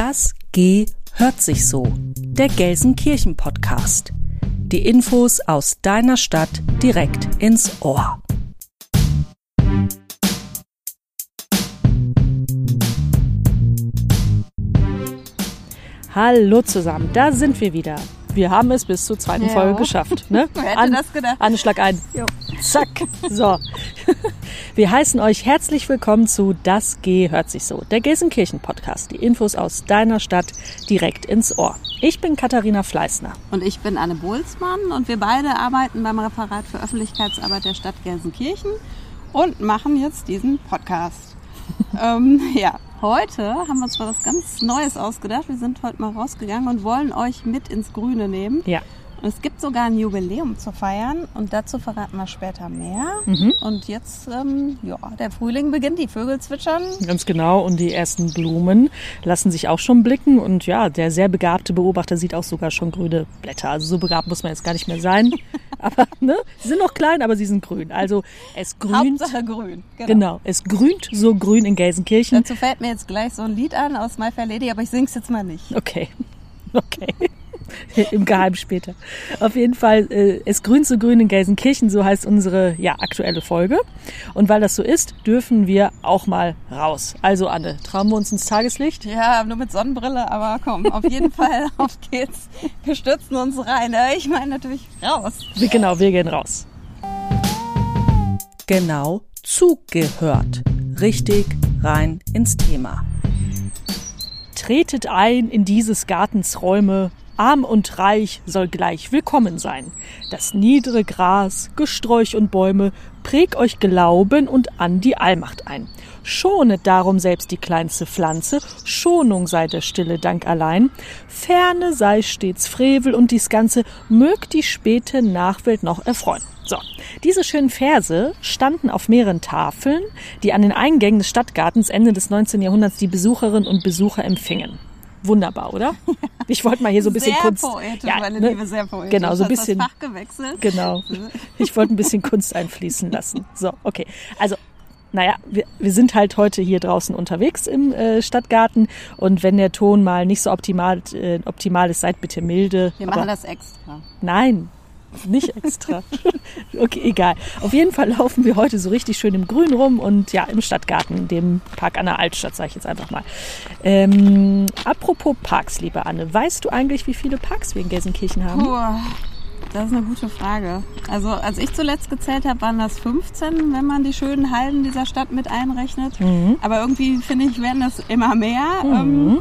Das G hört sich so. Der Gelsenkirchen Podcast. Die Infos aus deiner Stadt direkt ins Ohr. Hallo zusammen, da sind wir wieder. Wir haben es bis zur zweiten Ja. Folge geschafft. Ne? Wer hätte An- das gedacht? Anne, schlag ein. Jo. Zack. So. Wir heißen euch herzlich willkommen zu Das G hört sich so, der Gelsenkirchen Podcast. Die Infos aus deiner Stadt direkt ins Ohr. Ich bin Katharina Fleißner. Und ich bin Anne Bohlsmann und wir beide arbeiten beim Referat für Öffentlichkeitsarbeit der Stadt Gelsenkirchen und machen jetzt diesen Podcast. ähm, ja, heute haben wir uns mal was ganz Neues ausgedacht. Wir sind heute mal rausgegangen und wollen euch mit ins Grüne nehmen. Ja. Und es gibt sogar ein Jubiläum zu feiern und dazu verraten wir später mehr. Und jetzt, ähm, ja, der Frühling beginnt, die Vögel zwitschern. Ganz genau. Und die ersten Blumen lassen sich auch schon blicken. Und ja, der sehr begabte Beobachter sieht auch sogar schon grüne Blätter. Also so begabt muss man jetzt gar nicht mehr sein. Aber, ne? Sie sind noch klein, aber sie sind grün. Also es grünt. Hauptsache grün. Genau. Es grünt so grün in Gelsenkirchen. Dazu fällt mir jetzt gleich so ein Lied an aus My Fair Lady, aber ich sing's jetzt mal nicht. Okay. Okay. Im Geheim später. Auf jeden Fall, äh, es grünt so grün in Gelsenkirchen, so heißt unsere ja, aktuelle Folge. Und weil das so ist, dürfen wir auch mal raus. Also Anne, trauen wir uns ins Tageslicht? Ja, nur mit Sonnenbrille, aber komm, auf jeden Fall, auf geht's. Wir stürzen uns rein. Äh, Ich meine natürlich raus. Genau, wir gehen raus. Genau zugehört. Richtig rein ins Thema. Tretet ein in dieses Gartens Räume, arm und reich soll gleich willkommen sein. Das niedere Gras, Gesträuch und Bäume präg euch Glauben und an die Allmacht ein. Schonet darum selbst die kleinste Pflanze, Schonung sei der stille Dank allein. Ferne sei stets Frevel und dies Ganze mögt die späte Nachwelt noch erfreuen. So, diese schönen Verse standen auf mehreren Tafeln, die an den Eingängen des Stadtgartens Ende des 19. Jahrhunderts die Besucherinnen und Besucher empfingen. Wunderbar, oder? Ich wollte mal hier so ein bisschen sehr Kunst. poetisch, Ja, meine ne? Liebe, sehr poetisch. Genau, so ein bisschen. Das Fach gewechselt. Genau. Ich wollte ein bisschen Kunst einfließen lassen. So, okay. Also, naja, wir, wir sind halt heute hier draußen unterwegs im äh, Stadtgarten und wenn der Ton mal nicht so optimal, äh, optimal ist, seid bitte milde. Wir machen das extra. Nein, nicht extra. okay, egal. Auf jeden Fall laufen wir heute so richtig schön im Grün rum und ja, im Stadtgarten, dem Park an der Altstadt, sage ich jetzt einfach mal. Ähm, apropos Parks, liebe Anne, weißt du eigentlich, wie viele Parks wir in Gelsenkirchen haben? Puh, das ist eine gute Frage. Also, als ich zuletzt gezählt habe, waren das 15, wenn man die schönen Hallen dieser Stadt mit einrechnet. Mhm. Aber irgendwie, finde ich, werden das immer mehr. Ähm,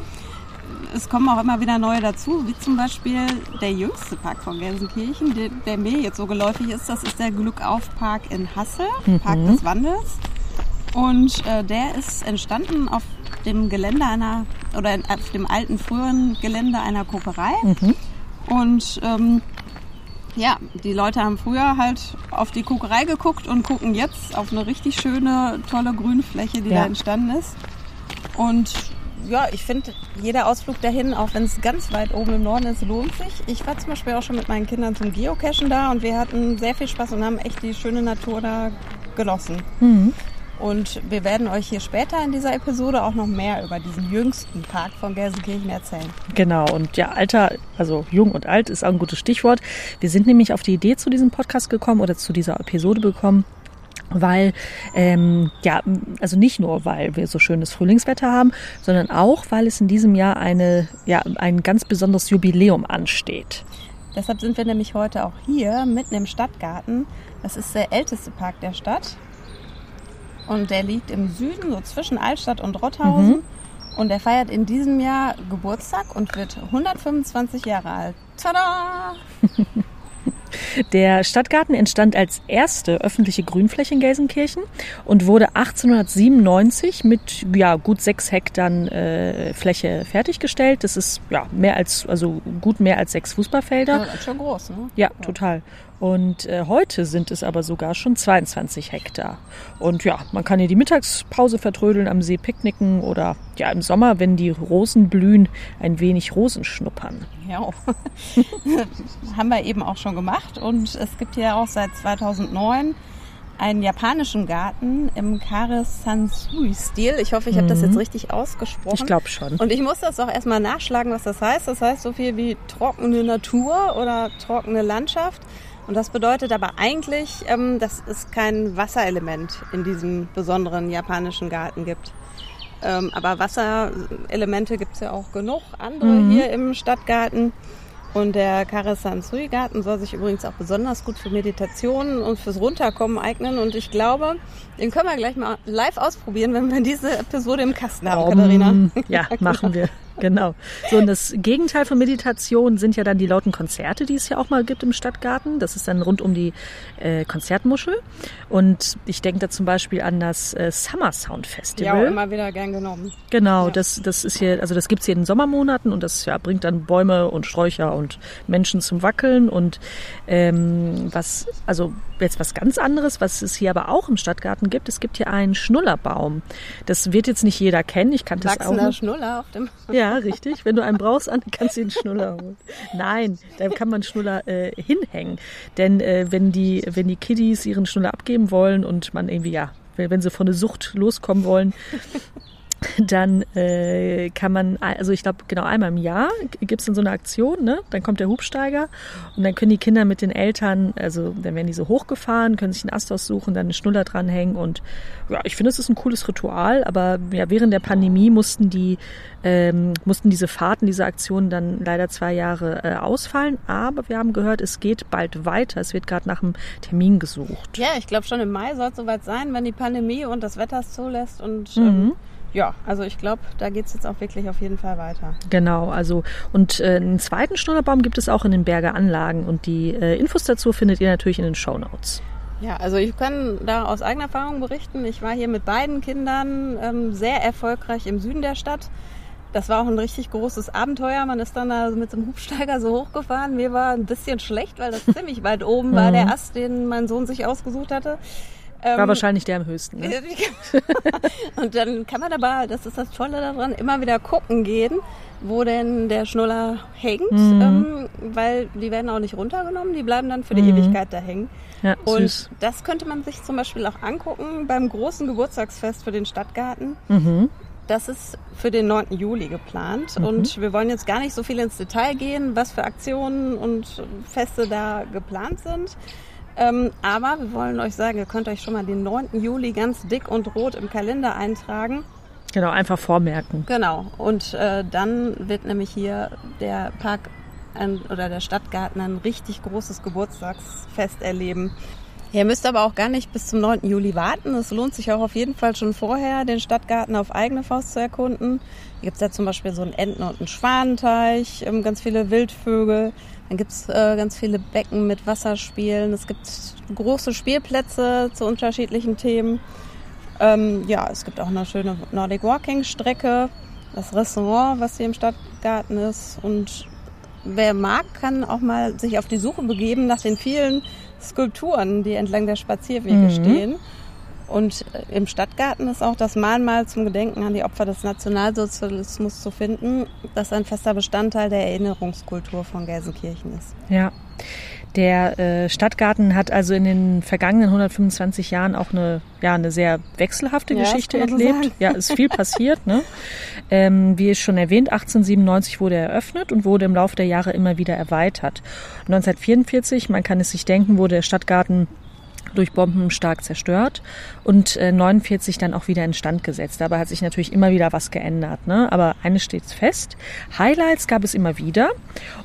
es kommen auch immer wieder neue dazu, wie zum Beispiel der jüngste Park von Gelsenkirchen, der, der mir jetzt so geläufig ist. Das ist der Glückauf-Park in Hassel, Park des Wandels. Und äh, der ist entstanden auf dem Gelände einer, oder in, auf dem alten früheren Gelände einer Kokerei. Und ähm, ja, die Leute haben früher halt auf die Kokerei geguckt und gucken jetzt auf eine richtig schöne, tolle Grünfläche, die Ja. da entstanden ist. Und ja, ich finde, jeder Ausflug dahin, auch wenn es ganz weit oben im Norden ist, lohnt sich. Ich war zum Beispiel auch schon mit meinen Kindern zum Geocachen da und wir hatten sehr viel Spaß und haben echt die schöne Natur da genossen. Und wir werden euch hier später in dieser Episode auch noch mehr über diesen jüngsten Park von Gelsenkirchen erzählen. Genau, und ja, Alter, also jung und alt ist auch ein gutes Stichwort. Wir sind nämlich auf die Idee zu diesem Podcast gekommen oder zu dieser Episode bekommen, weil, ähm, ja, also nicht nur, weil wir so schönes Frühlingswetter haben, sondern auch, weil es in diesem Jahr eine, ja, ein ganz besonderes Jubiläum ansteht. Deshalb sind wir nämlich heute auch hier, mitten im Stadtgarten. Das ist der älteste Park der Stadt. Und der liegt im Süden, so zwischen Altstadt und Rotthausen. Und er feiert in diesem Jahr Geburtstag und wird 125 Jahre alt. Tada! Der Stadtgarten entstand als erste öffentliche Grünfläche in Gelsenkirchen und wurde 1897 mit ja, gut sechs Hektar äh, Fläche fertiggestellt. Das ist ja mehr als, also gut mehr als sechs Fußballfelder. Ist schon groß, ne? Ja, total. Und äh, heute sind es aber sogar schon 22 Hektar. Und ja, man kann hier die Mittagspause vertrödeln, am See picknicken oder ja im Sommer, wenn die Rosen blühen, ein wenig Rosen schnuppern. Ja, haben wir eben auch schon gemacht. Und es gibt hier auch seit 2009 einen japanischen Garten im Kare Sansui-Stil. Ich hoffe, ich habe das jetzt richtig ausgesprochen. Ich glaube schon. Und ich muss das auch erstmal nachschlagen, was das heißt. Das heißt so viel wie trockene Natur oder trockene Landschaft. Und das bedeutet aber eigentlich, ähm, dass es kein Wasserelement in diesem besonderen japanischen Garten gibt. Ähm, aber Wasserelemente gibt es ja auch genug andere Mhm. hier im Stadtgarten. Und der Kare-Sansui-Garten soll sich übrigens auch besonders gut für Meditationen und fürs Runterkommen eignen. Und ich glaube, den können wir gleich mal live ausprobieren, wenn wir diese Episode im Kasten haben, Katharina. Um, ja, machen wir. Genau. So, und das Gegenteil von Meditation sind ja dann die lauten Konzerte, die es ja auch mal gibt im Stadtgarten. Das ist dann rund um die äh, Konzertmuschel. Und ich denke da zum Beispiel an das äh, Summer Sound Ja, Festival. auch immer wieder gern genommen. Genau, Ja. das, das ist hier, also das gibt's hier in den Sommermonaten und das ja, bringt dann Bäume und Sträucher und Menschen zum Wackeln. Und ähm, was, also jetzt was ganz anderes, was es hier aber auch im Stadtgarten gibt, es gibt hier einen Schnullerbaum. Das wird jetzt nicht jeder kennen, ich kannte das auch. Schnuller auf dem. Ja, richtig. Wenn du einen brauchst, kannst du den Schnuller holen. Nein, da kann man Schnuller äh, hinhängen. Denn äh, wenn die, wenn die Kiddies ihren Schnuller abgeben wollen und man irgendwie, ja, wenn sie von der Sucht loskommen wollen, dann äh, kann man, also ich glaube, genau einmal im Jahr gibt es dann so eine Aktion, ne? Dann kommt der Hubsteiger und dann können die Kinder mit den Eltern, also dann werden die so hochgefahren, können sich einen Ast aussuchen, dann einen Schnuller dranhängen und ja, ich finde, es ist ein cooles Ritual, aber ja, während der Pandemie mussten die, ähm, mussten diese Fahrten, diese Aktionen dann leider zwei Jahre äh, ausfallen, aber wir haben gehört, es geht bald weiter, es wird gerade nach einem Termin gesucht. Ja, ich glaube schon im Mai soll es soweit sein, wenn die Pandemie und das Wetter es zulässt. Und Mhm. Ja, also ich glaube, da geht es jetzt auch wirklich auf jeden Fall weiter. Genau, also und äh, einen zweiten Schnullerbaum gibt es auch in den Berger Anlagen und die äh, Infos dazu findet ihr natürlich in den Show Notes. Ja, also ich kann da aus eigener Erfahrung berichten. Ich war hier mit beiden Kindern ähm, sehr erfolgreich im Süden der Stadt. Das war auch ein richtig großes Abenteuer. Man ist dann da mit so einem Hubsteiger so hochgefahren. Mir war ein bisschen schlecht, weil das ziemlich weit oben war, der Ast, den mein Sohn sich ausgesucht hatte. War Ähm, wahrscheinlich der am höchsten. Ne? Und dann kann man aber, das ist das Tolle daran, immer wieder gucken gehen, wo denn der Schnuller hängt, Mhm. ähm, weil die werden auch nicht runtergenommen, die bleiben dann für die Mhm. Ewigkeit da hängen. Ja, Und süß. das könnte man sich zum Beispiel auch angucken beim großen Geburtstagsfest für den Stadtgarten. Mhm. Das ist für den 9. Juli geplant und wir wollen jetzt gar nicht so viel ins Detail gehen, was für Aktionen und Feste da geplant sind. Ähm, aber wir wollen euch sagen, ihr könnt euch schon mal den 9. Juli ganz dick und rot im Kalender eintragen. Genau, einfach vormerken. Genau. Und äh, dann wird nämlich hier der Park ein, oder der Stadtgarten ein richtig großes Geburtstagsfest erleben. Ihr müsst aber auch gar nicht bis zum 9. Juli warten. Es lohnt sich auch auf jeden Fall schon vorher, den Stadtgarten auf eigene Faust zu erkunden. Hier gibt's ja zum Beispiel so einen Enten- und einen Schwanenteich, ähm, ganz viele Wildvögel. Dann gibt's äh, ganz viele Becken mit Wasserspielen. Es gibt große Spielplätze zu unterschiedlichen Themen. Ähm, ja, es gibt auch eine schöne Nordic Walking Strecke, das Restaurant, was hier im Stadtgarten ist. Und wer mag, kann auch mal sich auf die Suche begeben nach den vielen Skulpturen, die entlang der Spazierwege Mhm. stehen. Und im Stadtgarten ist auch das Mahnmal zum Gedenken an die Opfer des Nationalsozialismus zu finden, das ein fester Bestandteil der Erinnerungskultur von Gelsenkirchen ist. Ja. Der äh, Stadtgarten hat also in den vergangenen 125 Jahren auch eine, ja, eine sehr wechselhafte Ja, Geschichte so erlebt. sagen. ja, ist viel passiert. Ne? Ähm, wie schon erwähnt, 1897 wurde er eröffnet und wurde im Laufe der Jahre immer wieder erweitert. 1944, man kann es sich denken, wurde der Stadtgarten durch Bomben stark zerstört und äh, 49 dann auch wieder instand gesetzt. Dabei hat sich natürlich immer wieder was geändert. Ne? Aber eines steht fest, Highlights gab es immer wieder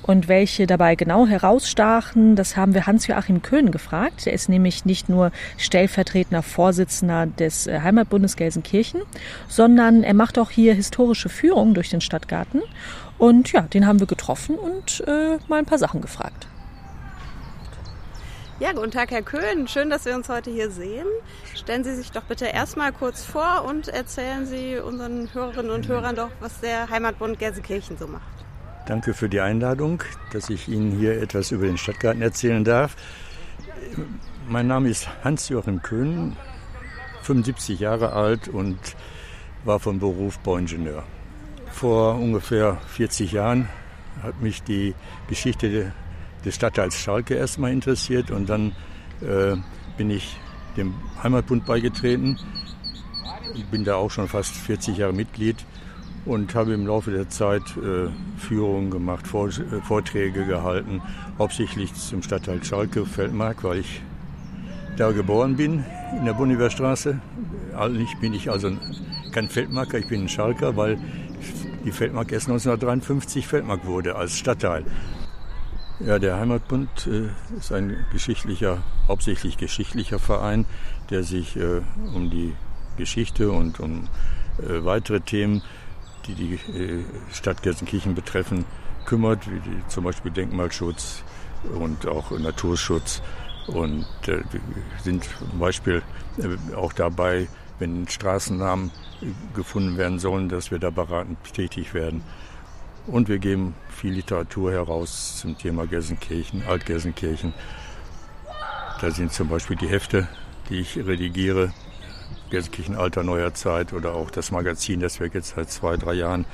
und welche dabei genau herausstachen, das haben wir Hans-Joachim Köhn gefragt. Der ist nämlich nicht nur stellvertretender Vorsitzender des äh, Heimatbundes Gelsenkirchen, sondern er macht auch hier historische Führungen durch den Stadtgarten und ja, den haben wir getroffen und äh, mal ein paar Sachen gefragt. Ja, guten Tag, Herr Köhn. Schön, dass wir uns heute hier sehen. Stellen Sie sich doch bitte erstmal kurz vor und erzählen Sie unseren Hörerinnen und Hörern doch, was der Heimatbund Gelsenkirchen so macht. Danke für die Einladung, dass ich Ihnen hier etwas über den Stadtgarten erzählen darf. Mein Name ist Hans-Joachim Köhn, 75 Jahre alt und war von Beruf Bauingenieur. Vor ungefähr 40 Jahren hat mich die Geschichte des Stadtteils Schalke erstmal interessiert und dann äh, bin ich dem Heimatbund beigetreten. Ich bin da auch schon fast 40 Jahre Mitglied und habe im Laufe der Zeit äh, Führungen gemacht, Vor äh, Vorträge gehalten, hauptsächlich zum Stadtteil Schalke, Feldmark, weil ich da geboren bin, in der Boniverstraße. Eigentlich bin ich also kein Feldmarker, ich bin ein Schalker, weil die Feldmark erst 1953 Feldmark wurde als Stadtteil. Ja, der Heimatbund äh, ist ein geschichtlicher, hauptsächlich geschichtlicher Verein, der sich äh, um die Geschichte und um äh, weitere Themen die die äh, Stadt Gelsenkirchen betreffen, kümmert, wie die, zum Beispiel Denkmalschutz und auch Naturschutz. Und äh, sind zum Beispiel äh, auch dabei, wenn Straßennamen gefunden werden sollen, dass wir da beratend tätig werden. Und wir geben viel Literatur heraus zum Thema Gelsenkirchen, Altgelsenkirchen. Da sind zum Beispiel die Hefte, die ich redigiere, Gelsenkirchen Alter Neuer Zeit oder auch das Magazin, das wir jetzt seit zwei, drei Jahren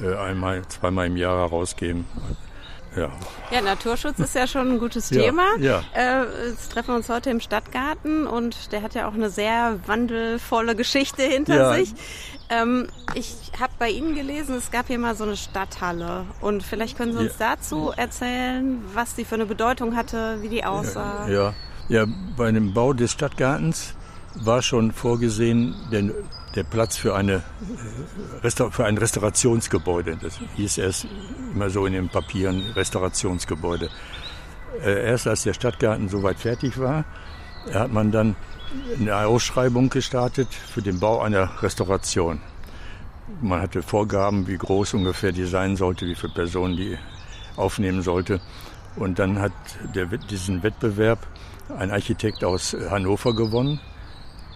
äh, einmal, zweimal im Jahr herausgeben. Ja. ja, Naturschutz ist ja schon ein gutes Thema. Ja, ja. Äh, jetzt treffen wir uns heute im Stadtgarten und der hat ja auch eine sehr wandelvolle Geschichte hinter ja. sich. Ähm, ich habe bei Ihnen gelesen, es gab hier mal so eine Stadthalle und vielleicht können Sie uns ja. dazu erzählen, was die für eine Bedeutung hatte, wie die aussah. Ja, ja. bei dem Bau des Stadtgartens war schon vorgesehen der, der Platz für, eine, äh, für ein Restaurationsgebäude. Das hieß erst immer so in den Papieren Restaurationsgebäude. Äh, erst als der Stadtgarten soweit fertig war, hat man dann eine Ausschreibung gestartet für den Bau einer Restauration. Man hatte Vorgaben, wie groß ungefähr die sein sollte, wie viele Personen die aufnehmen sollte. Und dann hat der, diesen Wettbewerb ein Architekt aus Hannover gewonnen,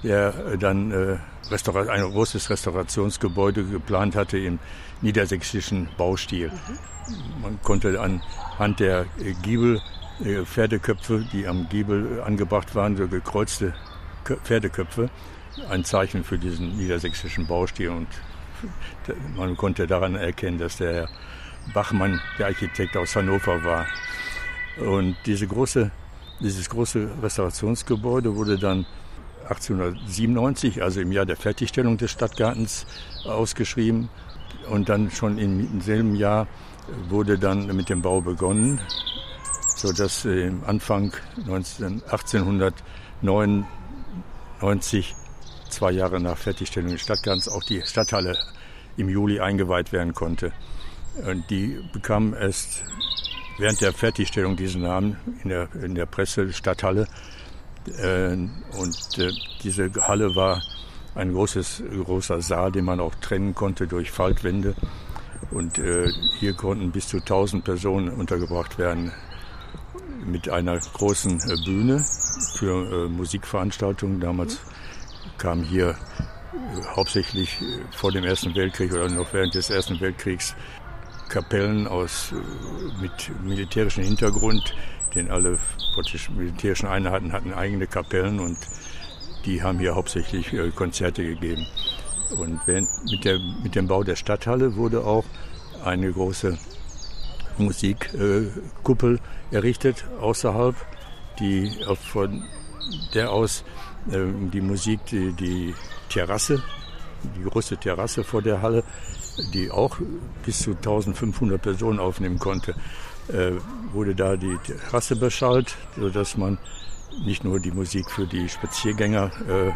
der äh, dann äh, ein großes Restaurationsgebäude geplant hatte im niedersächsischen Baustil. Man konnte anhand der äh, Giebel, Pferdeköpfe, die am Giebel angebracht waren, so gekreuzte Pferdeköpfe, ein Zeichen für diesen niedersächsischen Baustil. Und man konnte daran erkennen, dass der Herr Bachmann, der Architekt aus Hannover war. Und diese große, dieses große Restaurationsgebäude wurde dann 1897, also im Jahr der Fertigstellung des Stadtgartens, ausgeschrieben. Und dann schon im selben Jahr wurde dann mit dem Bau begonnen, sodass im Anfang 19, 1899, zwei Jahre nach Fertigstellung des Stadtgartens, auch die Stadthalle im Juli eingeweiht werden konnte. Und die bekam erst während der Fertigstellung diesen Namen in der, in der Presse Stadthalle und äh, diese Halle war ein großes, großer Saal, den man auch trennen konnte durch Faltwände. Und äh, hier konnten bis zu 1000 Personen untergebracht werden mit einer großen Bühne für Musikveranstaltungen. Damals kam hier hauptsächlich vor dem Ersten Weltkrieg oder noch während des Ersten Weltkriegs Kapellen aus, mit militärischem Hintergrund, denn alle militärischen Einheiten hatten eigene Kapellen und die haben hier hauptsächlich äh, Konzerte gegeben. Und mit, der, mit dem Bau der Stadthalle wurde auch eine große Musikkuppel äh, errichtet außerhalb, die von der aus äh, die Musik, die, die Terrasse, die große Terrasse vor der Halle, die auch bis zu 1500 Personen aufnehmen konnte, wurde da die Terrasse beschallt, sodass man nicht nur die Musik für die Spaziergänger äh,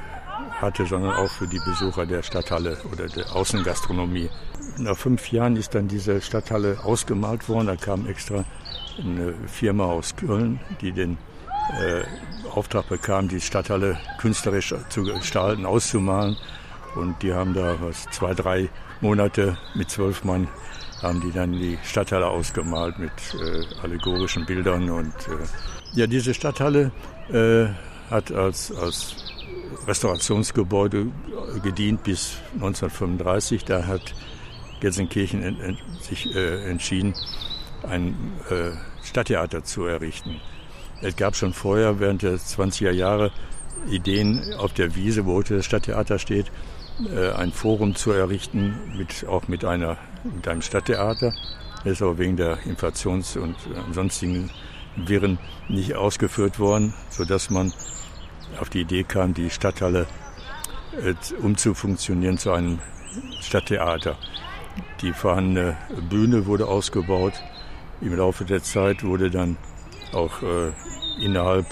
hatte, sondern auch für die Besucher der Stadthalle oder der Außengastronomie. Nach fünf Jahren ist dann diese Stadthalle ausgemalt worden. Da kam extra eine Firma aus Köln, die den äh, Auftrag bekam, die Stadthalle künstlerisch zu gestalten, auszumalen. Und die haben da was zwei, drei Monate mit zwölf Mann haben die dann die Stadthalle ausgemalt mit äh, allegorischen Bildern. Und äh, ja, diese Stadthalle äh, hat als, als Restaurationsgebäude gedient bis 1935. Da hat Gelsenkirchen en, en, sich äh, entschieden, ein äh, Stadttheater zu errichten. Es gab schon vorher, während der 20er Jahre, Ideen auf der Wiese, wo heute das Stadttheater steht, ein Forum zu errichten, mit, auch mit, einer, mit einem Stadttheater. Das ist aber wegen der Inflations- und sonstigen Wirren nicht ausgeführt worden, sodass man auf die Idee kam, die Stadthalle äh, umzufunktionieren zu einem Stadttheater. Die vorhandene Bühne wurde ausgebaut. Im Laufe der Zeit wurde dann auch äh, innerhalb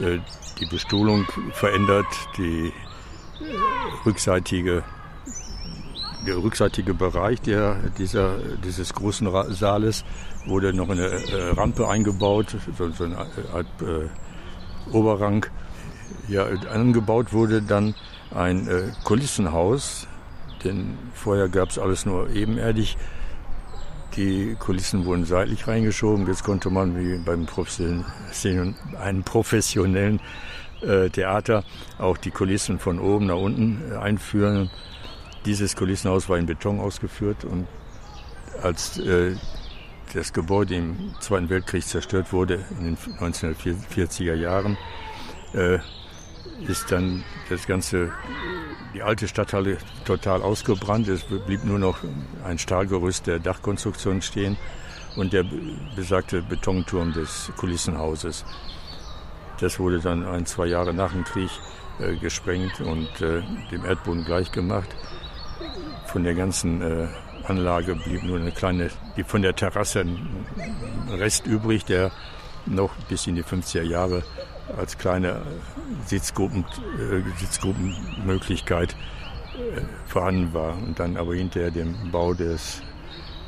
äh, die Bestuhlung verändert, die äh, rückseitige der rückseitige Bereich der, dieser, dieses großen Saales wurde noch eine äh, Rampe eingebaut, so, so eine Art äh, Oberrang. Ja, angebaut wurde dann ein äh, Kulissenhaus, denn vorher gab es alles nur ebenerdig. Die Kulissen wurden seitlich reingeschoben. Jetzt konnte man wie beim professionellen, einem professionellen äh, Theater auch die Kulissen von oben nach unten äh, einführen. Dieses Kulissenhaus war in Beton ausgeführt und als äh, das Gebäude im Zweiten Weltkrieg zerstört wurde in den 1940er Jahren, ist dann das ganze, die alte Stadthalle total ausgebrannt. Es blieb nur noch ein Stahlgerüst der Dachkonstruktion stehen und der besagte Betonturm des Kulissenhauses. Das wurde dann ein, zwei Jahre nach dem Krieg äh, gesprengt und äh, dem Erdboden gleichgemacht. Von der ganzen äh, Anlage blieb nur eine kleine, die von der Terrasse ein Rest übrig, der noch bis in die 50er Jahre als kleine Sitzgruppen, äh, Sitzgruppenmöglichkeit äh, vorhanden war und dann aber hinterher dem Bau des,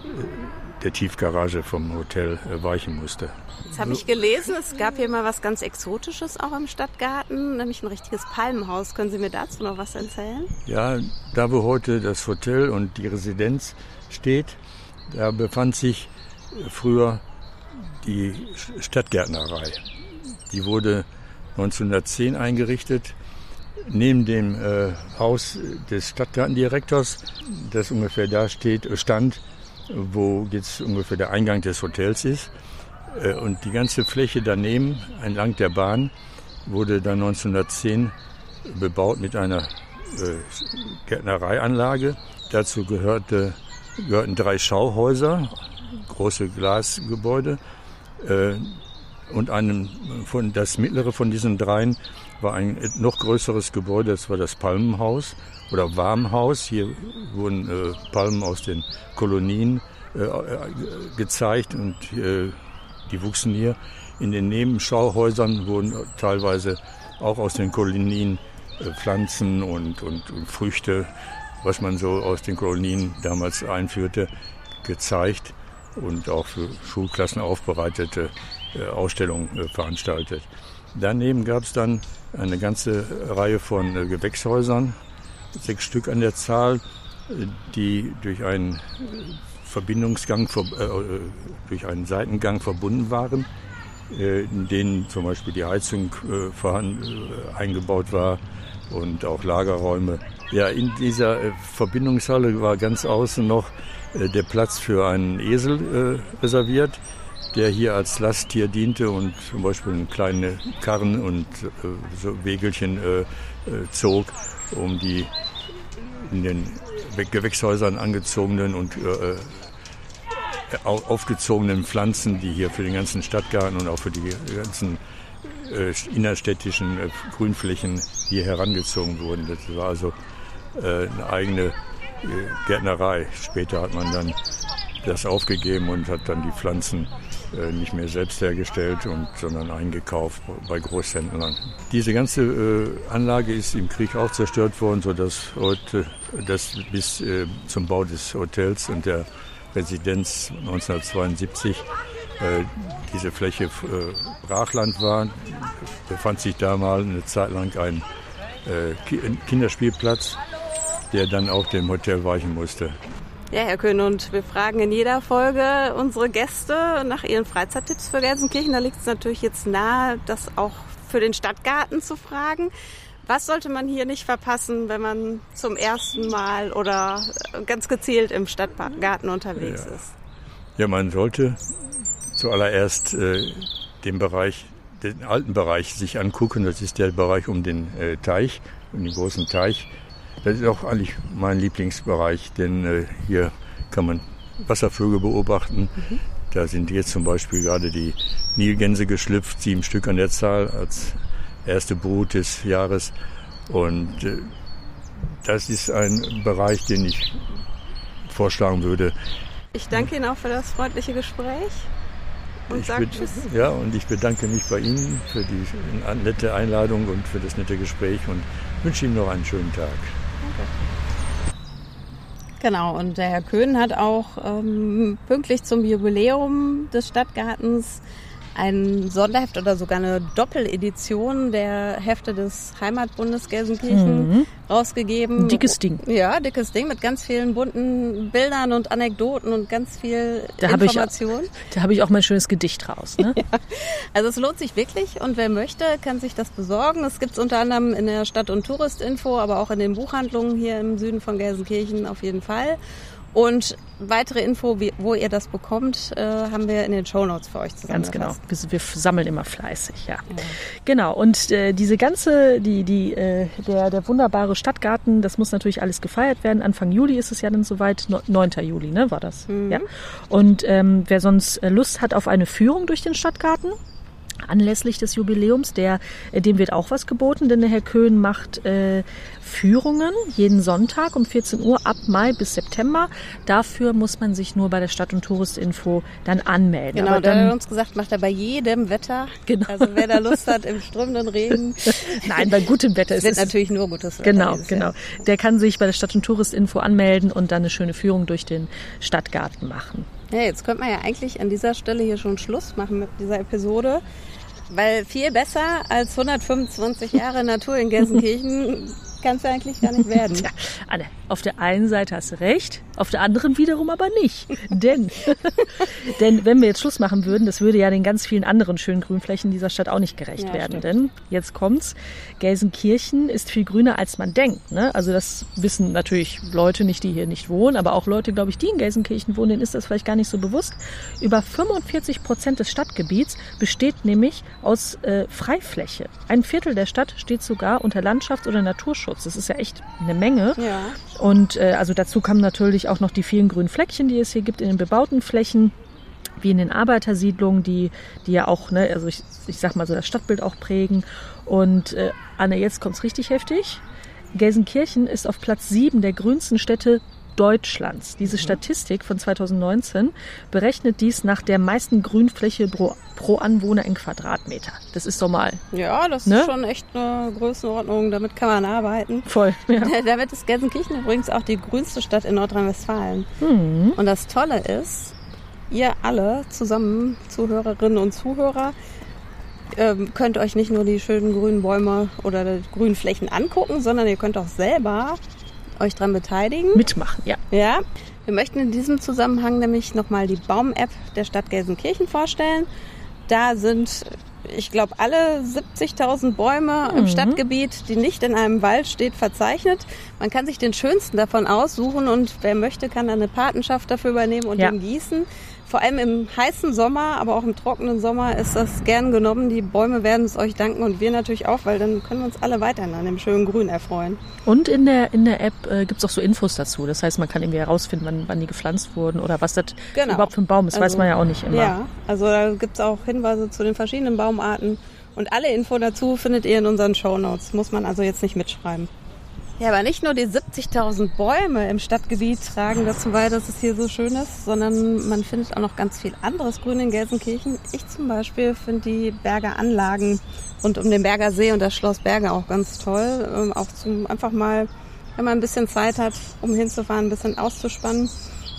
äh, der Tiefgarage vom Hotel äh, weichen musste. Jetzt habe ich gelesen, es gab hier mal was ganz Exotisches auch im Stadtgarten, nämlich ein richtiges Palmenhaus. Können Sie mir dazu noch was erzählen? Ja, da wo heute das Hotel und die Residenz steht, da befand sich früher die Stadtgärtnerei. Die wurde 1910 eingerichtet neben dem äh, Haus des Stadtgartendirektors, das ungefähr da steht, stand, wo jetzt ungefähr der Eingang des Hotels ist. Äh, und die ganze Fläche daneben, entlang der Bahn, wurde dann 1910 bebaut mit einer äh, Gärtnereianlage. Dazu gehörte, gehörten drei Schauhäuser, große Glasgebäude. Und einem von, das mittlere von diesen dreien war ein noch größeres Gebäude, das war das Palmenhaus oder Warmhaus. Hier wurden äh, Palmen aus den Kolonien äh, gezeigt und äh, die wuchsen hier. In den Nebenschauhäusern wurden teilweise auch aus den Kolonien äh, Pflanzen und, und, und Früchte, was man so aus den Kolonien damals einführte, gezeigt und auch für Schulklassen aufbereitete äh, Ausstellungen äh, veranstaltet. Daneben gab es dann eine ganze Reihe von Gewächshäusern, sechs Stück an der Zahl, die durch einen Verbindungsgang, äh, durch einen Seitengang verbunden waren, äh, in denen zum Beispiel die Heizung äh, äh, eingebaut war und auch Lagerräume. Ja, in dieser äh, Verbindungshalle war ganz außen noch äh, der Platz für einen Esel reserviert, der hier als Lasttier diente und zum Beispiel kleine Karren und so Wegelchen zog, um die in den Gewächshäusern angezogenen und äh, aufgezogenen Pflanzen, die hier für den ganzen Stadtgarten und auch für die ganzen äh, innerstädtischen äh, Grünflächen hier herangezogen wurden. Das war also äh, eine eigene äh, Gärtnerei. Später hat man dann das aufgegeben und hat dann die Pflanzen äh, nicht mehr selbst hergestellt, und, sondern eingekauft bei Großhändlern. Diese ganze äh, Anlage ist im Krieg auch zerstört worden, sodass heute das bis äh, zum Bau des Hotels und der Residenz 1972 äh, diese Fläche äh, Brachland war. Befand sich da mal eine Zeit lang ein äh, Kinderspielplatz, der dann auch dem Hotel weichen musste. Ja, Herr Köhn, und wir fragen in jeder Folge unsere Gäste nach ihren Freizeittipps für Gelsenkirchen. Da liegt es natürlich jetzt nahe, das auch für den Stadtgarten zu fragen. Was sollte man hier nicht verpassen, wenn man zum ersten Mal oder ganz gezielt im Stadtgarten unterwegs ja. ist? Ja, man sollte zuallererst äh, den Bereich, den alten Bereich sich angucken. Das ist der Bereich um den äh, Teich, um den großen Teich das ist auch eigentlich mein Lieblingsbereich, denn äh, hier kann man Wasservögel beobachten. Mhm. Da sind jetzt zum Beispiel gerade die Nilgänse geschlüpft, sieben Stück an der Zahl als erste Brut des Jahres. Und äh, das ist ein Bereich, den ich vorschlagen würde. Ich danke Ihnen auch für das freundliche Gespräch und sage Tschüss. Ja, und ich bedanke mich bei Ihnen für die nette Einladung und für das nette Gespräch und wünsche Ihnen noch einen schönen Tag. Genau, und der Herr Köhn hat auch ähm, pünktlich zum Jubiläum des Stadtgartens ein Sonderheft oder sogar eine Doppeledition der Hefte des Heimatbundes Gelsenkirchen mhm. rausgegeben. Dickes Ding. Ja, dickes Ding mit ganz vielen bunten Bildern und Anekdoten und ganz viel da Information. Hab ich, da habe ich auch mein schönes Gedicht raus. Ne? ja. Also es lohnt sich wirklich und wer möchte, kann sich das besorgen. Das gibt es unter anderem in der Stadt- und Touristinfo, aber auch in den Buchhandlungen hier im Süden von Gelsenkirchen auf jeden Fall. Und weitere Info, wie, wo ihr das bekommt, äh, haben wir in den Show Notes für euch zusammen. Ganz genau. Wir, wir, sammeln immer fleißig, ja. ja. Genau. Und äh, diese ganze, die, die, äh, der, der wunderbare Stadtgarten, das muss natürlich alles gefeiert werden. Anfang Juli ist es ja dann soweit. 9. Juli, ne, war das. Mhm. Ja. Und ähm, wer sonst äh, Lust hat auf eine Führung durch den Stadtgarten, anlässlich des Jubiläums. Der, äh, dem wird auch was geboten, denn der Herr Köhn macht äh, Führungen jeden Sonntag um 14 Uhr ab Mai bis September. Dafür muss man sich nur bei der Stadt- und Touristinfo dann anmelden. Genau, Aber der hat uns gesagt, macht er bei jedem Wetter. Genau. Also wer da Lust hat im strömenden Regen. Nein, bei gutem Wetter. Es wird natürlich nur gutes Wetter. Genau, genau. Der kann sich bei der Stadt- und Touristinfo anmelden und dann eine schöne Führung durch den Stadtgarten machen. Ja, jetzt könnte man ja eigentlich an dieser Stelle hier schon Schluss machen mit dieser Episode. Weil viel besser als 125 Jahre Natur in Gelsenkirchen kann es eigentlich gar nicht werden. Tja, Anne, auf der einen Seite hast du recht, auf der anderen wiederum aber nicht. denn, denn wenn wir jetzt Schluss machen würden, das würde ja den ganz vielen anderen schönen Grünflächen dieser Stadt auch nicht gerecht ja, werden. Stimmt. Denn jetzt kommt's, Gelsenkirchen ist viel grüner als man denkt. Ne? Also das wissen natürlich Leute nicht, die hier nicht wohnen, aber auch Leute, glaube ich, die in Gelsenkirchen wohnen, denen ist das vielleicht gar nicht so bewusst. Über 45 Prozent des Stadtgebiets besteht nämlich aus äh, Freifläche. Ein Viertel der Stadt steht sogar unter Landschafts- oder Naturschutz. Das ist ja echt eine Menge. Ja. Und äh, also dazu kommen natürlich auch noch die vielen grünen Fleckchen, die es hier gibt in den bebauten Flächen wie in den Arbeitersiedlungen, die, die ja auch, ne, also ich, ich sag mal so das Stadtbild auch prägen. Und äh, Anne, jetzt kommt's richtig heftig. Gelsenkirchen ist auf Platz sieben der grünsten Städte Deutschlands. Diese mhm. Statistik von 2019 berechnet dies nach der meisten Grünfläche pro, pro Anwohner in Quadratmeter. Das ist doch mal. Ja, das ne? ist schon echt eine Größenordnung. Damit kann man arbeiten. Voll. Ja. Damit ist Gelsenkirchen übrigens auch die grünste Stadt in Nordrhein-Westfalen. Mhm. Und das Tolle ist, ihr alle zusammen, Zuhörerinnen und Zuhörer, ähm, könnt euch nicht nur die schönen grünen Bäume oder die grünen Flächen angucken, sondern ihr könnt auch selber euch daran beteiligen. Mitmachen, ja. Ja. Wir möchten in diesem Zusammenhang nämlich nochmal die Baum-App der Stadt Gelsenkirchen vorstellen. Da sind, ich glaube, alle 70.000 Bäume mhm. im Stadtgebiet, die nicht in einem Wald steht, verzeichnet. Man kann sich den schönsten davon aussuchen und wer möchte, kann dann eine Patenschaft dafür übernehmen und ja. den gießen. Vor allem im heißen Sommer, aber auch im trockenen Sommer ist das gern genommen. Die Bäume werden es euch danken und wir natürlich auch, weil dann können wir uns alle weiterhin an dem schönen Grün erfreuen. Und in der, in der App äh, gibt es auch so Infos dazu. Das heißt, man kann irgendwie herausfinden, wann, wann die gepflanzt wurden oder was das genau. überhaupt für ein Baum ist. Also, weiß man ja auch nicht immer. Ja, also da gibt es auch Hinweise zu den verschiedenen Baumarten. Und alle Info dazu findet ihr in unseren Show Notes. Muss man also jetzt nicht mitschreiben. Ja, aber nicht nur die 70.000 Bäume im Stadtgebiet tragen dazu bei, dass es hier so schön ist, sondern man findet auch noch ganz viel anderes Grün in Gelsenkirchen. Ich zum Beispiel finde die Berger Anlagen rund um den Berger See und das Schloss Berge auch ganz toll. Ähm, auch zum einfach mal, wenn man ein bisschen Zeit hat, um hinzufahren, ein bisschen auszuspannen.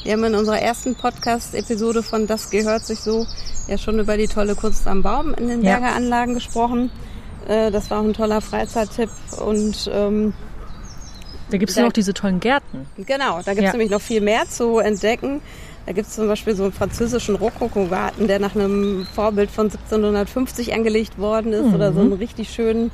Wir haben in unserer ersten Podcast-Episode von Das gehört sich so ja schon über die tolle Kunst am Baum in den Berger Anlagen gesprochen. Äh, das war auch ein toller Freizeittipp und ähm, da gibt es ja noch diese tollen Gärten. Genau, da gibt es ja. nämlich noch viel mehr zu entdecken. Da gibt es zum Beispiel so einen französischen Rokoko-Garten, der nach einem Vorbild von 1750 angelegt worden ist. Mhm. Oder so einen richtig schönen,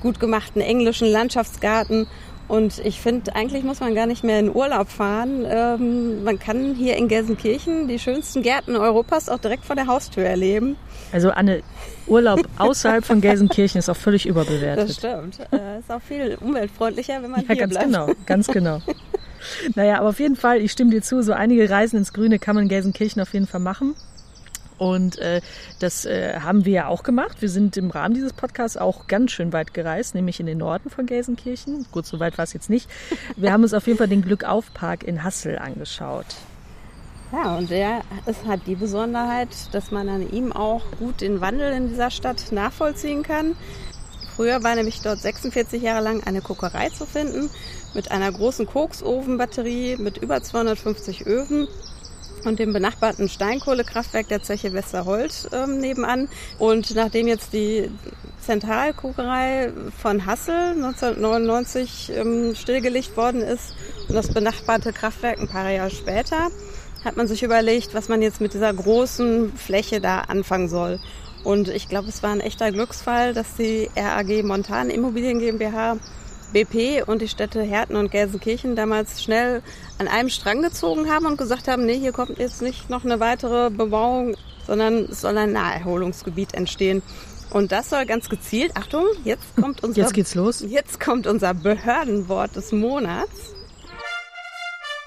gut gemachten englischen Landschaftsgarten. Und ich finde, eigentlich muss man gar nicht mehr in Urlaub fahren. Ähm, man kann hier in Gelsenkirchen die schönsten Gärten Europas auch direkt vor der Haustür erleben. Also Anne, Urlaub außerhalb von Gelsenkirchen ist auch völlig überbewertet. Das stimmt. Äh, ist auch viel umweltfreundlicher, wenn man ja, hier ganz genau, ganz genau. Naja, aber auf jeden Fall, ich stimme dir zu, so einige Reisen ins Grüne kann man in Gelsenkirchen auf jeden Fall machen. Und äh, das äh, haben wir ja auch gemacht. Wir sind im Rahmen dieses Podcasts auch ganz schön weit gereist, nämlich in den Norden von Gelsenkirchen. Gut, so weit war es jetzt nicht. Wir haben uns auf jeden Fall den Glückauf-Park in Hassel angeschaut. Ja, und der ist, hat die Besonderheit, dass man an ihm auch gut den Wandel in dieser Stadt nachvollziehen kann. Früher war nämlich dort 46 Jahre lang eine Kokerei zu finden mit einer großen Koksofenbatterie mit über 250 Öfen und dem benachbarten Steinkohlekraftwerk der Zeche Westerhold ähm, nebenan. Und nachdem jetzt die Zentralkokerei von Hassel 1999 ähm, stillgelegt worden ist und das benachbarte Kraftwerk ein paar Jahre später, hat man sich überlegt, was man jetzt mit dieser großen Fläche da anfangen soll. Und ich glaube, es war ein echter Glücksfall, dass die RAG Montan Immobilien GmbH BP und die Städte Herten und Gelsenkirchen damals schnell an einem Strang gezogen haben und gesagt haben, nee, hier kommt jetzt nicht noch eine weitere Bebauung, sondern es soll ein Naherholungsgebiet entstehen. Und das soll ganz gezielt, Achtung, jetzt kommt unser, jetzt geht's los. Jetzt kommt unser Behördenwort des Monats.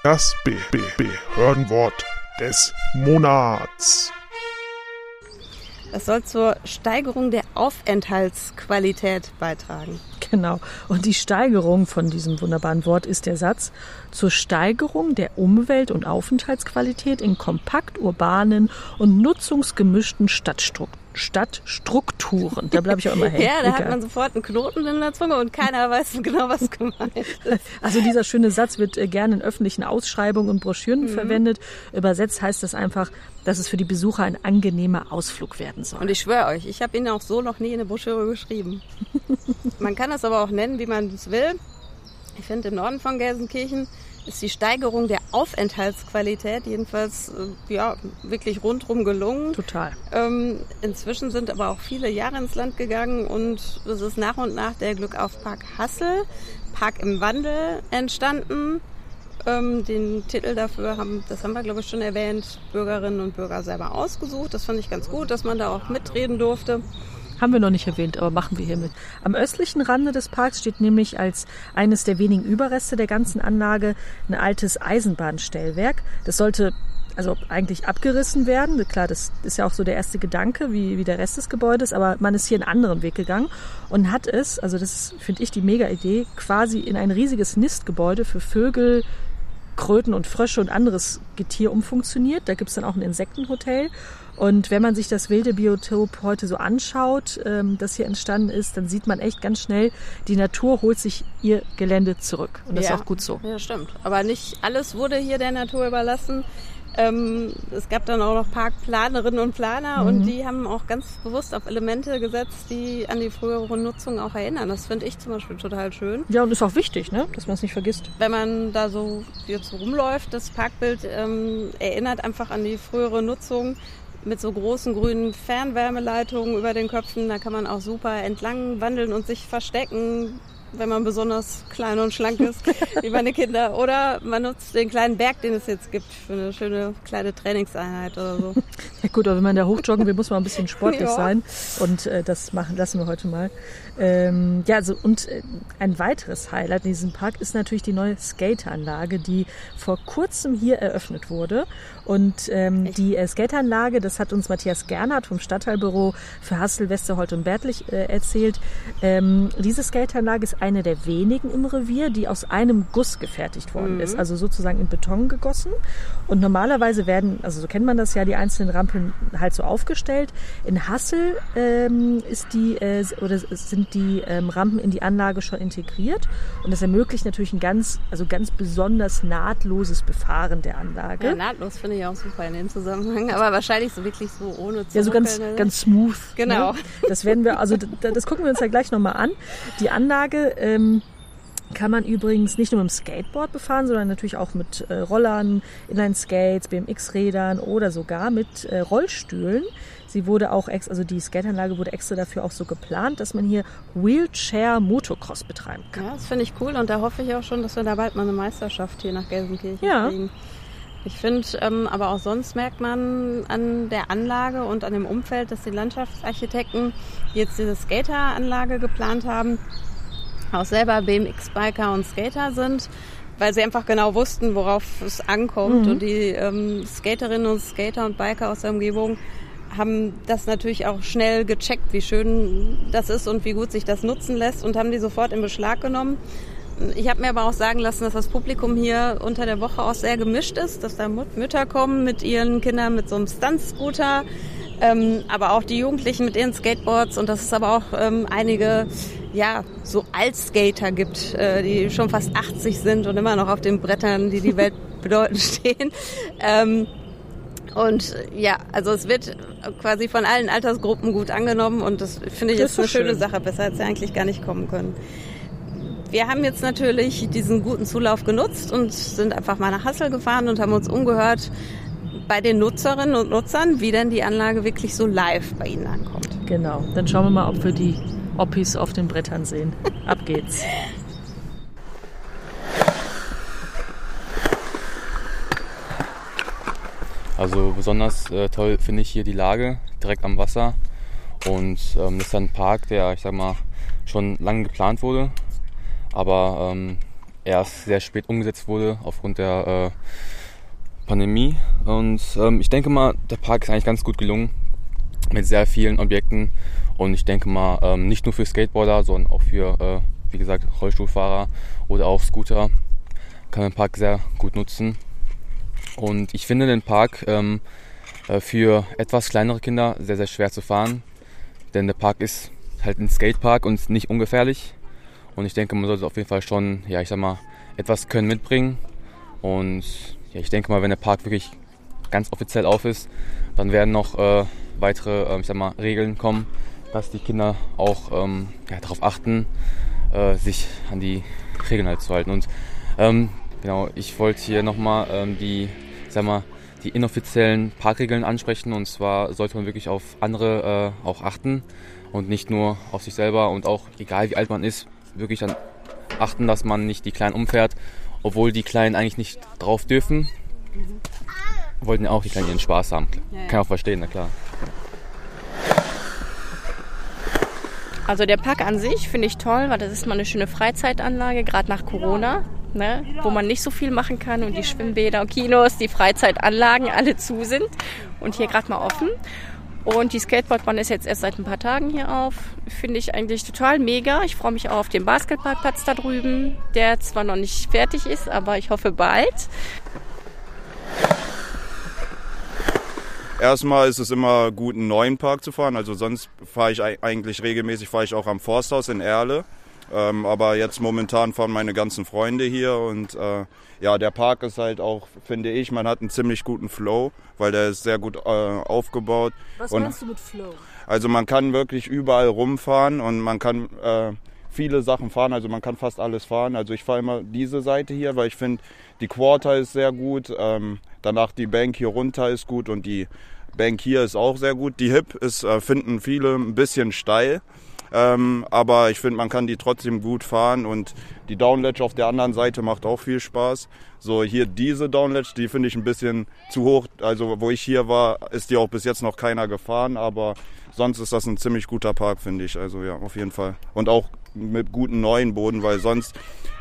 Das B -B Behördenwort des Monats. Das soll zur Steigerung der Aufenthaltsqualität beitragen. Genau. Und die Steigerung von diesem wunderbaren Wort ist der Satz zur Steigerung der Umwelt- und Aufenthaltsqualität in kompakt urbanen und nutzungsgemischten Stadtstrukturen. Stadtstrukturen. Da bleibe ich auch immer hängen. ja, da Egal. hat man sofort einen Knoten in der Zunge und keiner weiß genau, was gemeint ist. Also dieser schöne Satz wird äh, gerne in öffentlichen Ausschreibungen und Broschüren mhm. verwendet. Übersetzt heißt das einfach, dass es für die Besucher ein angenehmer Ausflug werden soll. Und ich schwöre euch, ich habe ihn auch so noch nie in eine Broschüre geschrieben. man kann das aber auch nennen, wie man es will. Ich finde, im Norden von Gelsenkirchen ist die Steigerung der Aufenthaltsqualität jedenfalls äh, ja, wirklich rundrum gelungen. Total. Ähm, inzwischen sind aber auch viele Jahre ins Land gegangen und es ist nach und nach der Glückauf-Park Hassel, Park im Wandel entstanden. Ähm, den Titel dafür haben, das haben wir glaube ich schon erwähnt, Bürgerinnen und Bürger selber ausgesucht. Das fand ich ganz gut, dass man da auch mitreden durfte. Haben wir noch nicht erwähnt, aber machen wir hiermit. Am östlichen Rande des Parks steht nämlich als eines der wenigen Überreste der ganzen Anlage ein altes Eisenbahnstellwerk. Das sollte also eigentlich abgerissen werden. Klar, das ist ja auch so der erste Gedanke, wie, wie der Rest des Gebäudes, aber man ist hier einen anderen Weg gegangen und hat es, also das finde ich die mega Idee, quasi in ein riesiges Nistgebäude für Vögel, Kröten und Frösche und anderes Getier umfunktioniert. Da gibt es dann auch ein Insektenhotel. Und wenn man sich das wilde Biotop heute so anschaut, ähm, das hier entstanden ist, dann sieht man echt ganz schnell, die Natur holt sich ihr Gelände zurück. Und das ja. ist auch gut so. Ja, stimmt. Aber nicht alles wurde hier der Natur überlassen. Ähm, es gab dann auch noch Parkplanerinnen und Planer mhm. und die haben auch ganz bewusst auf Elemente gesetzt, die an die frühere Nutzung auch erinnern. Das finde ich zum Beispiel total schön. Ja, und ist auch wichtig, ne? dass man es nicht vergisst. Wenn man da so jetzt rumläuft, das Parkbild ähm, erinnert einfach an die frühere Nutzung mit so großen grünen Fernwärmeleitungen über den Köpfen. Da kann man auch super entlang wandeln und sich verstecken wenn man besonders klein und schlank ist, wie meine Kinder. Oder man nutzt den kleinen Berg, den es jetzt gibt, für eine schöne kleine Trainingseinheit oder so. Ja gut, aber wenn man da hochjoggen will, muss man ein bisschen sportlich ja. sein. Und äh, das machen lassen wir heute mal. Ähm, ja, also und äh, ein weiteres Highlight in diesem Park ist natürlich die neue Skateranlage, die vor kurzem hier eröffnet wurde. Und ähm, die äh, Skateranlage, das hat uns Matthias Gernhardt vom Stadtteilbüro für Hassel, Westerholt und Bertlich äh, erzählt. Ähm, diese Skateranlage ist eine der wenigen im Revier, die aus einem Guss gefertigt worden mhm. ist, also sozusagen in Beton gegossen. Und normalerweise werden, also so kennt man das ja, die einzelnen Rampeln halt so aufgestellt. In Hassel ähm, ist die äh, oder sind die ähm, Rampen in die Anlage schon integriert und das ermöglicht natürlich ein ganz, also ganz besonders nahtloses Befahren der Anlage. Ja, nahtlos finde ich auch super in dem Zusammenhang, aber wahrscheinlich so wirklich so ohne zu Ja, so ganz, ganz smooth. Genau. Ne? Das werden wir, also das, das gucken wir uns ja gleich nochmal an. Die Anlage ähm, kann man übrigens nicht nur mit dem Skateboard befahren, sondern natürlich auch mit äh, Rollern, Inline-Skates, BMX-Rädern oder sogar mit äh, Rollstühlen. Sie wurde auch ex, also die Skateanlage wurde extra dafür auch so geplant, dass man hier Wheelchair Motocross betreiben kann. Ja, das finde ich cool und da hoffe ich auch schon, dass wir da bald mal eine Meisterschaft hier nach Gelsenkirchen ja. kriegen. Ich finde, ähm, aber auch sonst merkt man an der Anlage und an dem Umfeld, dass die Landschaftsarchitekten jetzt diese Skateranlage geplant haben, auch selber BMX-Biker und Skater sind, weil sie einfach genau wussten, worauf es ankommt. Mhm. Und die ähm, Skaterinnen und Skater und Biker aus der Umgebung haben das natürlich auch schnell gecheckt, wie schön das ist und wie gut sich das nutzen lässt und haben die sofort in Beschlag genommen. Ich habe mir aber auch sagen lassen, dass das Publikum hier unter der Woche auch sehr gemischt ist, dass da Mütter kommen mit ihren Kindern mit so einem Stunt-Scooter, ähm, aber auch die Jugendlichen mit ihren Skateboards und dass es aber auch ähm, einige ja so Altskater gibt, äh, die schon fast 80 sind und immer noch auf den Brettern, die die Welt bedeuten, stehen. Ähm, und ja, also es wird quasi von allen Altersgruppen gut angenommen und das finde ich das ist eine schöne Sache. Besser hätte sie eigentlich gar nicht kommen können. Wir haben jetzt natürlich diesen guten Zulauf genutzt und sind einfach mal nach Hassel gefahren und haben uns umgehört bei den Nutzerinnen und Nutzern, wie denn die Anlage wirklich so live bei ihnen ankommt. Genau, dann schauen wir mal, ob wir die Oppis auf den Brettern sehen. Ab geht's. Also besonders äh, toll finde ich hier die Lage direkt am Wasser und ähm, das ist ein Park, der ich sag mal schon lange geplant wurde aber ähm, erst sehr spät umgesetzt wurde aufgrund der äh, Pandemie. Und ähm, ich denke mal, der Park ist eigentlich ganz gut gelungen mit sehr vielen Objekten. Und ich denke mal, ähm, nicht nur für Skateboarder, sondern auch für, äh, wie gesagt, Rollstuhlfahrer oder auch Scooter kann man den Park sehr gut nutzen. Und ich finde den Park ähm, äh, für etwas kleinere Kinder sehr, sehr schwer zu fahren. Denn der Park ist halt ein Skatepark und nicht ungefährlich. Und ich denke, man sollte auf jeden Fall schon, ja, ich sag mal, etwas Können mitbringen. Und ja, ich denke mal, wenn der Park wirklich ganz offiziell auf ist, dann werden noch äh, weitere, äh, ich sag mal, Regeln kommen, dass die Kinder auch ähm, ja, darauf achten, äh, sich an die Regeln halt zu halten. Und ähm, genau, ich wollte hier nochmal ähm, die, ich sag mal, die inoffiziellen Parkregeln ansprechen. Und zwar sollte man wirklich auf andere äh, auch achten und nicht nur auf sich selber und auch egal wie alt man ist, wirklich dann achten, dass man nicht die Kleinen umfährt, obwohl die Kleinen eigentlich nicht drauf dürfen. Mhm. Wollten ja auch die Kleinen ihren Spaß haben. Ja, ja. Kann auch verstehen, na klar. Also der Park an sich finde ich toll, weil das ist mal eine schöne Freizeitanlage, gerade nach Corona, ne, wo man nicht so viel machen kann und die Schwimmbäder und Kinos, die Freizeitanlagen alle zu sind und hier gerade mal offen. Und die Skateboardbahn ist jetzt erst seit ein paar Tagen hier auf. Finde ich eigentlich total mega. Ich freue mich auch auf den Basketballplatz da drüben, der zwar noch nicht fertig ist, aber ich hoffe bald. Erstmal ist es immer gut, einen neuen Park zu fahren. Also sonst fahre ich eigentlich regelmäßig, fahre ich auch am Forsthaus in Erle. Ähm, aber jetzt momentan fahren meine ganzen Freunde hier und äh, ja, der Park ist halt auch, finde ich, man hat einen ziemlich guten Flow, weil der ist sehr gut äh, aufgebaut. Was und, meinst du mit Flow? Also man kann wirklich überall rumfahren und man kann äh, viele Sachen fahren, also man kann fast alles fahren. Also ich fahre immer diese Seite hier, weil ich finde, die Quarter ist sehr gut, ähm, danach die Bank hier runter ist gut und die Bank hier ist auch sehr gut. Die Hip ist, äh, finden viele ein bisschen steil. Ähm, aber ich finde, man kann die trotzdem gut fahren und die Downledge auf der anderen Seite macht auch viel Spaß. So hier diese Downledge, die finde ich ein bisschen zu hoch. Also wo ich hier war, ist die auch bis jetzt noch keiner gefahren, aber sonst ist das ein ziemlich guter Park, finde ich. Also ja, auf jeden Fall. Und auch mit guten neuen Boden, weil sonst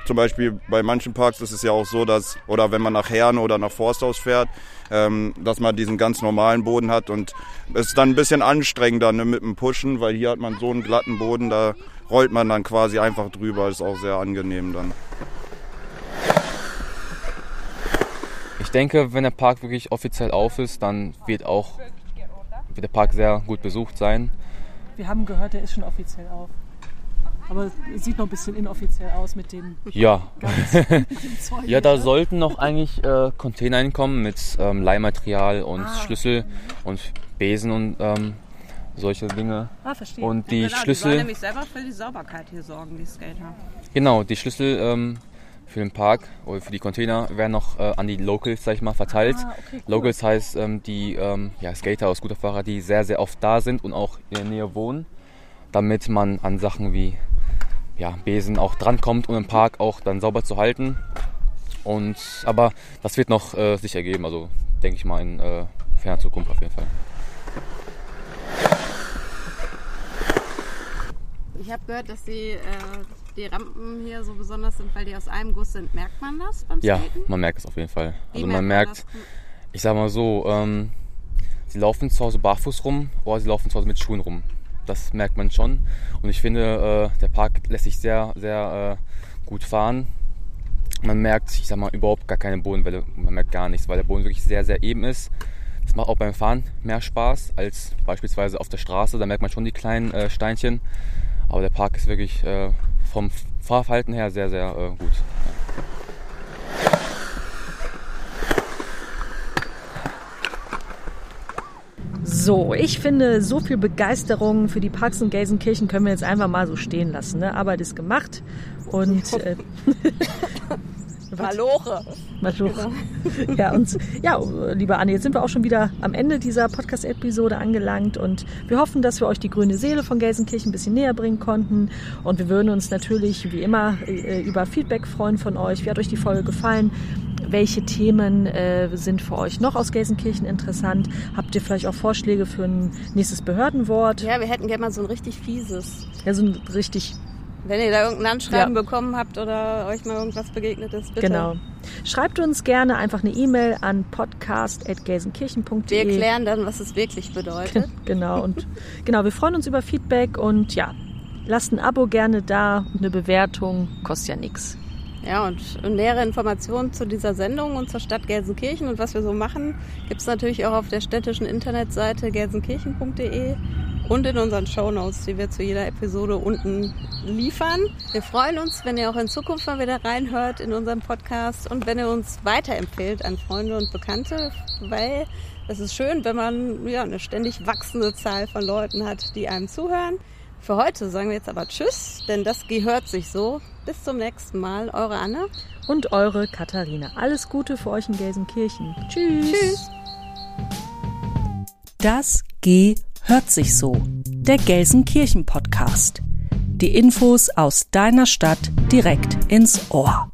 zum Beispiel bei manchen Parks ist es ja auch so, dass, oder wenn man nach Herne oder nach Forsthaus fährt, ähm, dass man diesen ganz normalen Boden hat und es ist dann ein bisschen anstrengender ne, mit dem Pushen, weil hier hat man so einen glatten Boden, da rollt man dann quasi einfach drüber, ist auch sehr angenehm dann. Ich denke, wenn der Park wirklich offiziell auf ist, dann wird auch wird der Park sehr gut besucht sein. Wir haben gehört, der ist schon offiziell auf. Aber es sieht noch ein bisschen inoffiziell aus mit dem. Ja. ja, da sollten noch eigentlich äh, Container hinkommen mit ähm, Leihmaterial und ah. Schlüssel und Besen und ähm, solche Dinge. Ah, verstehe. Und die ja, genau, Schlüssel. Die nämlich selber für die Sauberkeit hier sorgen, die Skater. Genau, die Schlüssel ähm, für den Park oder für die Container werden noch äh, an die Locals, sag ich mal, verteilt. Ah, okay, cool. Locals heißt ähm, die ähm, ja, Skater oder Scooterfahrer, die sehr, sehr oft da sind und auch in der Nähe wohnen, damit man an Sachen wie ja, Besen auch drankommt, um den Park auch dann sauber zu halten. Und, aber das wird noch äh, sich ergeben, also denke ich mal in äh, ferner Zukunft auf jeden Fall. Ich habe gehört, dass die, äh, die Rampen hier so besonders sind, weil die aus einem Guss sind. Merkt man das beim Ja, Skaten? man merkt es auf jeden Fall. Wie Also man merkt, ich sag mal so, ähm, sie laufen zu Hause barfuß rum oder sie laufen zu Hause mit Schuhen rum. Das merkt man schon. Und ich finde, äh, der Park lässt sich sehr, sehr äh, gut fahren. Man merkt, ich sag mal, überhaupt gar keine Bodenwelle. Man merkt gar nichts, weil der Boden wirklich sehr, sehr eben ist. Das macht auch beim Fahren mehr Spaß als beispielsweise auf der Straße. Da merkt man schon die kleinen äh, Steinchen. Aber der Park ist wirklich äh, vom Fahrverhalten her sehr, sehr äh, gut. So, ich finde, so viel Begeisterung für die Parks und Gelsenkirchen können wir jetzt einfach mal so stehen lassen. Ne? Arbeit ist gemacht und äh, Maloche. Maloche. Ja, und ja, liebe Anne, jetzt sind wir auch schon wieder am Ende dieser Podcast-Episode angelangt und wir hoffen, dass wir euch die grüne Seele von Gelsenkirchen ein bisschen näher bringen konnten. Und wir würden uns natürlich wie immer äh, über Feedback freuen von euch. Wie hat euch die Folge gefallen? Welche Themen äh, sind für euch noch aus Gelsenkirchen interessant? Habt ihr vielleicht auch Vorschläge für ein nächstes Behördenwort? Ja, wir hätten gerne mal so ein richtig fieses. Ja, so ein richtig wenn ihr da irgendein Anschreiben ja. bekommen habt oder euch mal irgendwas begegnet ist, bitte. Genau. Schreibt uns gerne einfach eine E-Mail an podcast.gelsenkirchen.de. Wir erklären dann, was es wirklich bedeutet. genau. Und genau, wir freuen uns über Feedback und ja, lasst ein Abo gerne da und eine Bewertung kostet ja nichts. Ja, und nähere Informationen zu dieser Sendung und zur Stadt Gelsenkirchen und was wir so machen, gibt es natürlich auch auf der städtischen Internetseite gelsenkirchen.de und in unseren Show Notes, die wir zu jeder Episode unten liefern. Wir freuen uns, wenn ihr auch in Zukunft mal wieder reinhört in unserem Podcast und wenn ihr uns weiterempfehlt an Freunde und Bekannte, weil es ist schön, wenn man ja, eine ständig wachsende Zahl von Leuten hat, die einem zuhören. Für heute sagen wir jetzt aber Tschüss, denn das gehört sich so. Bis zum nächsten Mal, eure Anne. Und eure Katharina. Alles Gute für euch in Gelsenkirchen. Tschüss. Tschüss. Das G hört sich so. Der Gelsenkirchen Podcast. Die Infos aus deiner Stadt direkt ins Ohr.